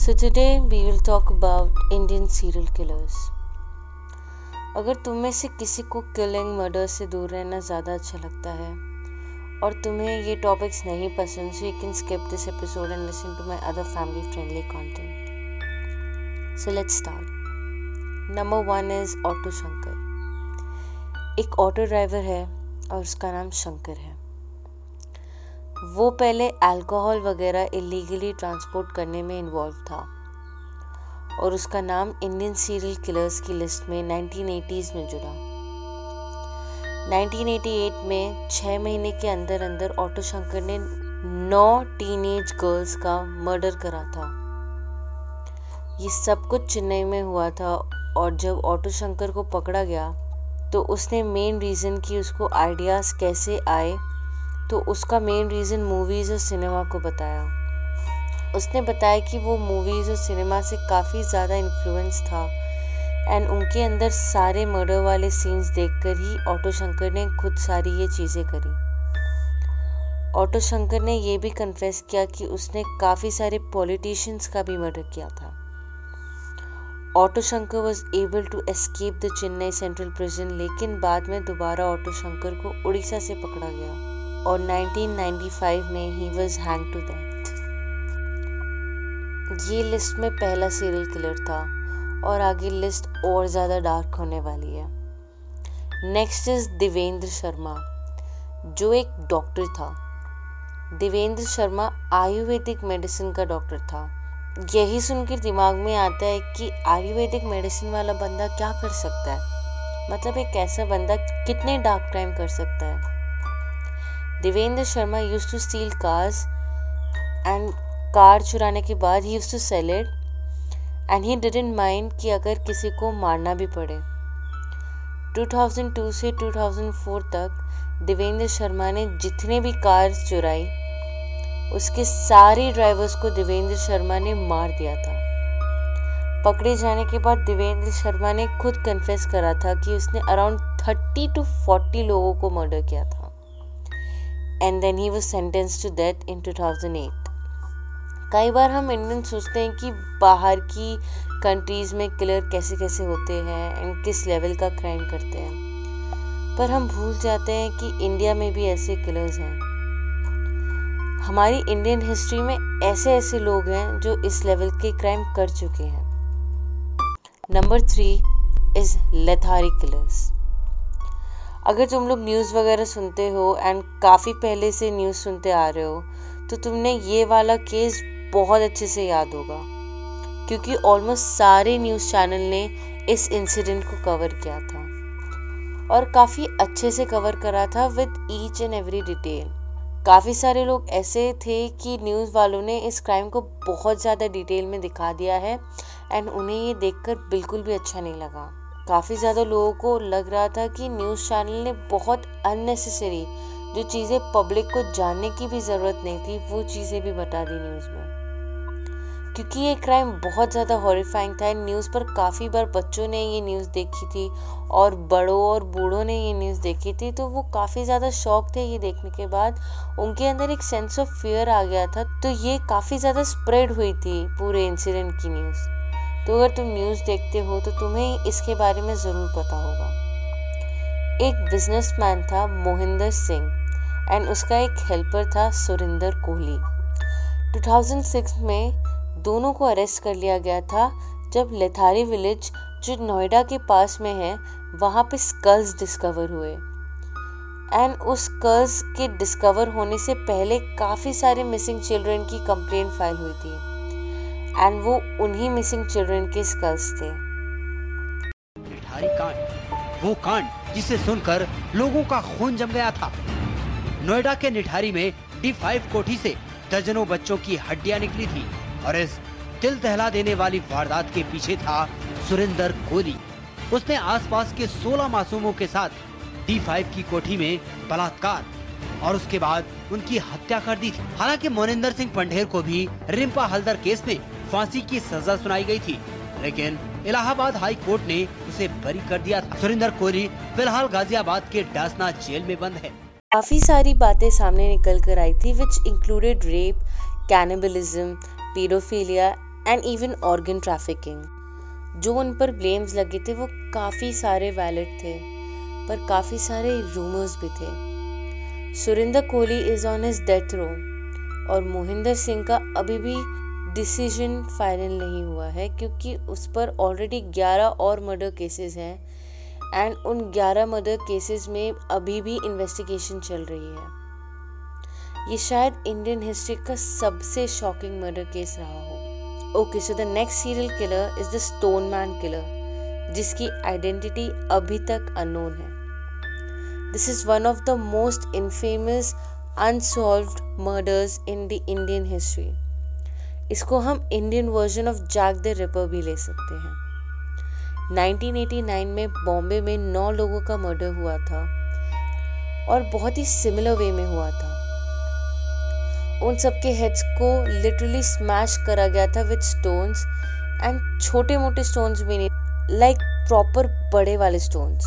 So today we will talk about Indian serial killers. अगर तुम में से किसी को किलिंग मर्डर से दूर रहना ज़्यादा अच्छा लगता है, और तुम्हें ये टॉपिक्स नहीं पसंद so you can skip this episode and listen to my other family friendly content so let's start number one is auto Shankar एक ऑटो ड्राइवर है और उसका नाम शंकर है। वो पहले अल्कोहल वगैरह इलीगली ट्रांसपोर्ट करने में इन्वॉल्व था। और उसका नाम इंडियन सीरियल किलर्स की लिस्ट में 1980s में जुड़ा। 1988 में छः महीने के अंदर अंदर ऑटो शंकर ने नौ टीनेज गर्ल्स का मर्डर करा था। ये सब कुछ चेन्नई में हुआ था और जब ऑटो शंकर को पकड़ा गया तो उसने मेन रीज़न कि उसको आइडियाज़ कैसे आए तो उसका मेन रीज़न मूवीज़ और सिनेमा को बताया। उसने बताया कि वो मूवीज़ और सिनेमा से काफ़ी ज़्यादा इन्फ्लुएंस था। एंड उनके अंदर सारे मर्डर वाले सीन्स देखकर ही ऑटो शंकर ने खुद सारी ये चीज़ें करी। ऑटो शंकर ने ये भी कन्फेस किया कि उसने काफ़ी सारे पॉलिटिशियंस का भी मर्डर किया था। Auto Shankar was able to escape the Chennai central prison लेकिन बाद में दोबारा ऑटो शंकर को उड़ीसा से पकड़ा गया। और 1995 में ही वॉज़ हैंग टू डेथ ये लिस्ट में पहला सीरियल किलर था और आगे लिस्ट और ज़्यादा डार्क होने वाली है। नेक्स्ट इज़ देवेंद्र शर्मा जो एक डॉक्टर था। देवेंद्र शर्मा आयुर्वेदिक मेडिसिन का डॉक्टर था। यही सुनकर दिमाग में आता है कि आयुर्वेदिक मेडिसिन वाला बंदा क्या कर सकता है? मतलब एक ऐसा बंदा कितने डार्क क्राइम कर सकता है? Devendra Sharma use to steal cars and car चुराने के बाद ही use to sell it and he didn't mind कि अगर किसी को मारना भी पड़े। 2002 से 2004 तक देवेंद्र शर्मा ने जितने भी कार्स चुराई, उसके सारे ड्राइवर्स को देवेंद्र शर्मा ने मार दिया था। पकड़े जाने के बाद देवेंद्र शर्मा ने खुद कन्फेस करा था कि उसने अराउंड थर्टी टू फोर्टी लोगों को मर्डर किया था। And then he was sentence to death in 2008 कई बार हम इंडियन सोचते हैं कि बाहर की कंट्रीज़ में किलर कैसे कैसे होते हैं एंड किस लेवल का क्राइम करते हैं। पर हम भूल जाते हैं कि इंडिया में भी ऐसे किलर्स हैं। हमारी इंडियन हिस्ट्री में ऐसे ऐसे लोग हैं जो इस लेवल के क्राइम कर चुके हैं। Number three is Nithari killers अगर तुम लोग न्यूज़ वगैरह सुनते हो एंड काफ़ी पहले से न्यूज़ सुनते आ रहे हो तो तुमने ये वाला केस बहुत अच्छे से याद होगा। क्योंकि ऑलमोस्ट सारे न्यूज़ चैनल ने इस इंसिडेंट को कवर किया था। और काफ़ी अच्छे से कवर करा था with each and every detail काफ़ी सारे लोग ऐसे थे कि न्यूज़ वालों ने इस क्राइम को बहुत ज़्यादा डिटेल में दिखा दिया है। एंड उन्हें ये देखकर बिल्कुल भी अच्छा नहीं लगा। काफ़ी ज़्यादा लोगों को लग रहा था कि न्यूज़ चैनल ने बहुत अननेसेसरी जो चीज़ें पब्लिक को जानने की भी ज़रूरत नहीं थी, वो चीज़ें भी बता दी न्यूज़ में। क्योंकि ये क्राइम बहुत ज़्यादा हॉरीफाइंग था। न्यूज़ पर काफ़ी बार बच्चों ने ये न्यूज़ देखी थी और बड़ों और बूढ़ों ने ये न्यूज़ देखी थी तो वो काफ़ी ज़्यादा शौक थे ये देखने के बाद। उनके अंदर एक सेंस ऑफ़ फियर आ गया था तो ये काफ़ी ज़्यादा स्प्रेड हुई थी पूरे इंसिडेंट की न्यूज़ तो अगर तुम न्यूज़ देखते हो तो तुम्हें इसके बारे में ज़रूर पता होगा। एक बिजनेसमैन था, मोहिंदर सिंह एंड उसका एक हेल्पर था, सुरिंदर कोहली। 2006 में दोनों को अरेस्ट कर लिया गया था, जब लेथारी विलेज जो नोएडा के पास में है, वहाँ पे स्कल्स डिस्कवर हुए। एंड उस स्कल्स के डिस्कवर होने से पहले काफ़ी सारे मिसिंग चिल्ड्रन की कंप्लेंट फ़ाइल हुई थी। एंड वो उन्हीं मिसिंग चिल्ड्रन के स्कल्स थे। कांड, वो कांड जिसे सुनकर लोगों का खून जम गया था। नोएडा के निठारी में डी फाइव कोठी से दर्जनों बच्चों की हड्डियाँ निकली थी और इस दिल दहला देने वाली वारदात के पीछे था सुरेंदर कोहली। उसने आसपास के 16 मासूमों के साथ डी फाइव की कोठी में बलात्कार और उसके बाद उनकी हत्या कर दी थी। हालाँकि मोनिंदर सिंह पंडेर को भी रिम्पा हल्दर केस में फांसी की सजा सुनाई गई थी। लेकिन इलाहाबाद हाई कोर्ट ने उसे बरी कर दिया था। सुरेंदर कोहली, फ़िलहाल गाजियाबाद के डासना जेल में बंद है। काफ़ी सारी बातें सामने निकल कर आई थी which included rape cannibalism pedophilia and even organ trafficking जो उन पर ब्लेम्स लगे थे, वो काफ़ी सारे वैलिड थे, पर काफ़ी सारे रूमर्स भी थे। Surinder Kohli is on his death row और मोहिंदर सिंह का अभी भी डिसीज़न फाइनल नहीं हुआ है क्योंकि उस पर ऑलरेडी 11 और मर्डर केसेस हैं एंड उन 11 मर्डर केसेस में अभी भी इन्वेस्टिगेशन चल रही है। ये शायद इंडियन हिस्ट्री का सबसे शॉकिंग मर्डर केस रहा हो। Okay so the next serial killer is the stone man killer जिसकी आइडेंटिटी अभी तक अनोन है। This is one of the most infamous unsolved murders in the Indian history इसको हम Indian version of Jack the Ripper भी ले सकते हैं। 1989 में बॉम्बे में नौ लोगों का मर्डर हुआ था और बहुत ही सिमिलर वे में हुआ था। उन सबके हेड्स को लिटरली स्मैश करा गया था विद स्टोन्स एंड छोटे मोटे स्टोन्स भी नहीं लाइक प्रॉपर बड़े वाले स्टोन्स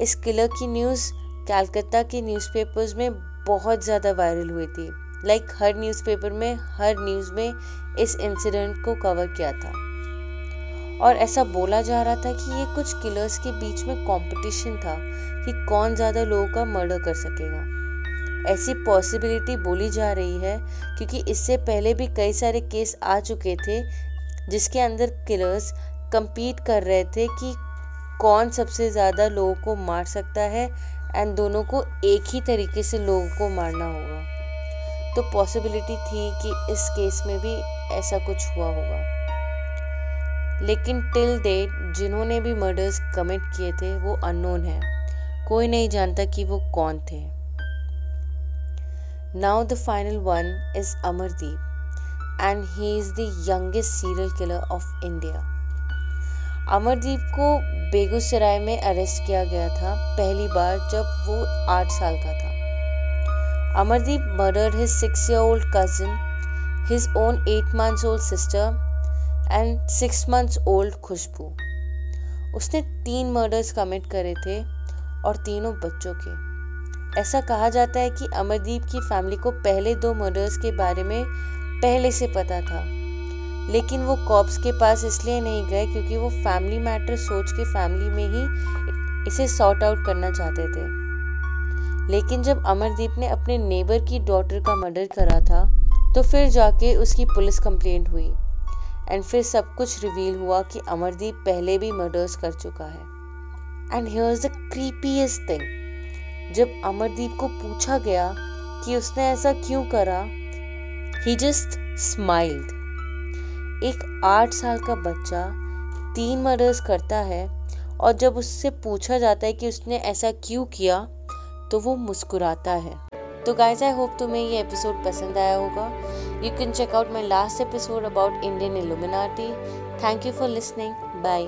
इस किलर की न्यूज़ कैलकाता के न्यूज़पेपर्स में बहुत ज़्यादा वायरल हुई थी। लाइक like, हर न्यूज़पेपर में हर न्यूज़ में इस इंसिडेंट को कवर किया था। और ऐसा बोला जा रहा था कि ये कुछ किलर्स के बीच में कंपटीशन था कि कौन ज़्यादा लोगों का मर्डर कर सकेगा। ऐसी पॉसिबिलिटी बोली जा रही है क्योंकि इससे पहले भी कई सारे केस आ चुके थे जिसके अंदर किलर्स compete कर रहे थे कि कौन सबसे ज़्यादा लोगों को मार सकता है एंड दोनों को एक ही तरीके से लोगों को मारना होगा। तो पॉसिबिलिटी थी कि इस केस में भी ऐसा कुछ हुआ होगा। लेकिन टिल डेट जिन्होंने भी मर्डर्स कमिट किए थे, वो अननोन है। कोई नहीं जानता कि वो कौन थे। Now the final one is Amardeep and he is the youngest serial killer of India. Amardeep को बेगूसराय में अरेस्ट किया गया था पहली बार जब वो आठ साल का था। Amardeep murdered his six year old cousin his own eight months old sister and six months old Khushbu उसने तीन मर्डर्स कमिट करे थे और तीनों बच्चों के। ऐसा कहा जाता है कि अमरदीप की फैमिली को पहले दो मर्डर्स के बारे में पहले से पता था। लेकिन वो कॉप्स के पास इसलिए नहीं गए क्योंकि वो फैमिली मैटर सोच के फैमिली में ही इसे सॉर्ट आउट करना चाहते थे। लेकिन जब अमरदीप ने अपने नेबर की डॉटर का मर्डर करा था तो फिर जाके उसकी पुलिस कंप्लेंट हुई। एंड फिर सब कुछ रिवील हुआ कि अमरदीप पहले भी मर्डर्स कर चुका है। And here is the creepiest thing जब अमरदीप को पूछा गया कि उसने ऐसा क्यों करा ही जस्ट स्माइल्ड एक आठ साल का बच्चा तीन मर्डर्स करता है और जब उससे पूछा जाता है कि उसने ऐसा क्यों किया तो वो मुस्कुराता है। तो गाइज़ आई होप तुम्हें ये एपिसोड पसंद आया होगा। You can check out my last episode about Indian Illuminati thank you for listening bye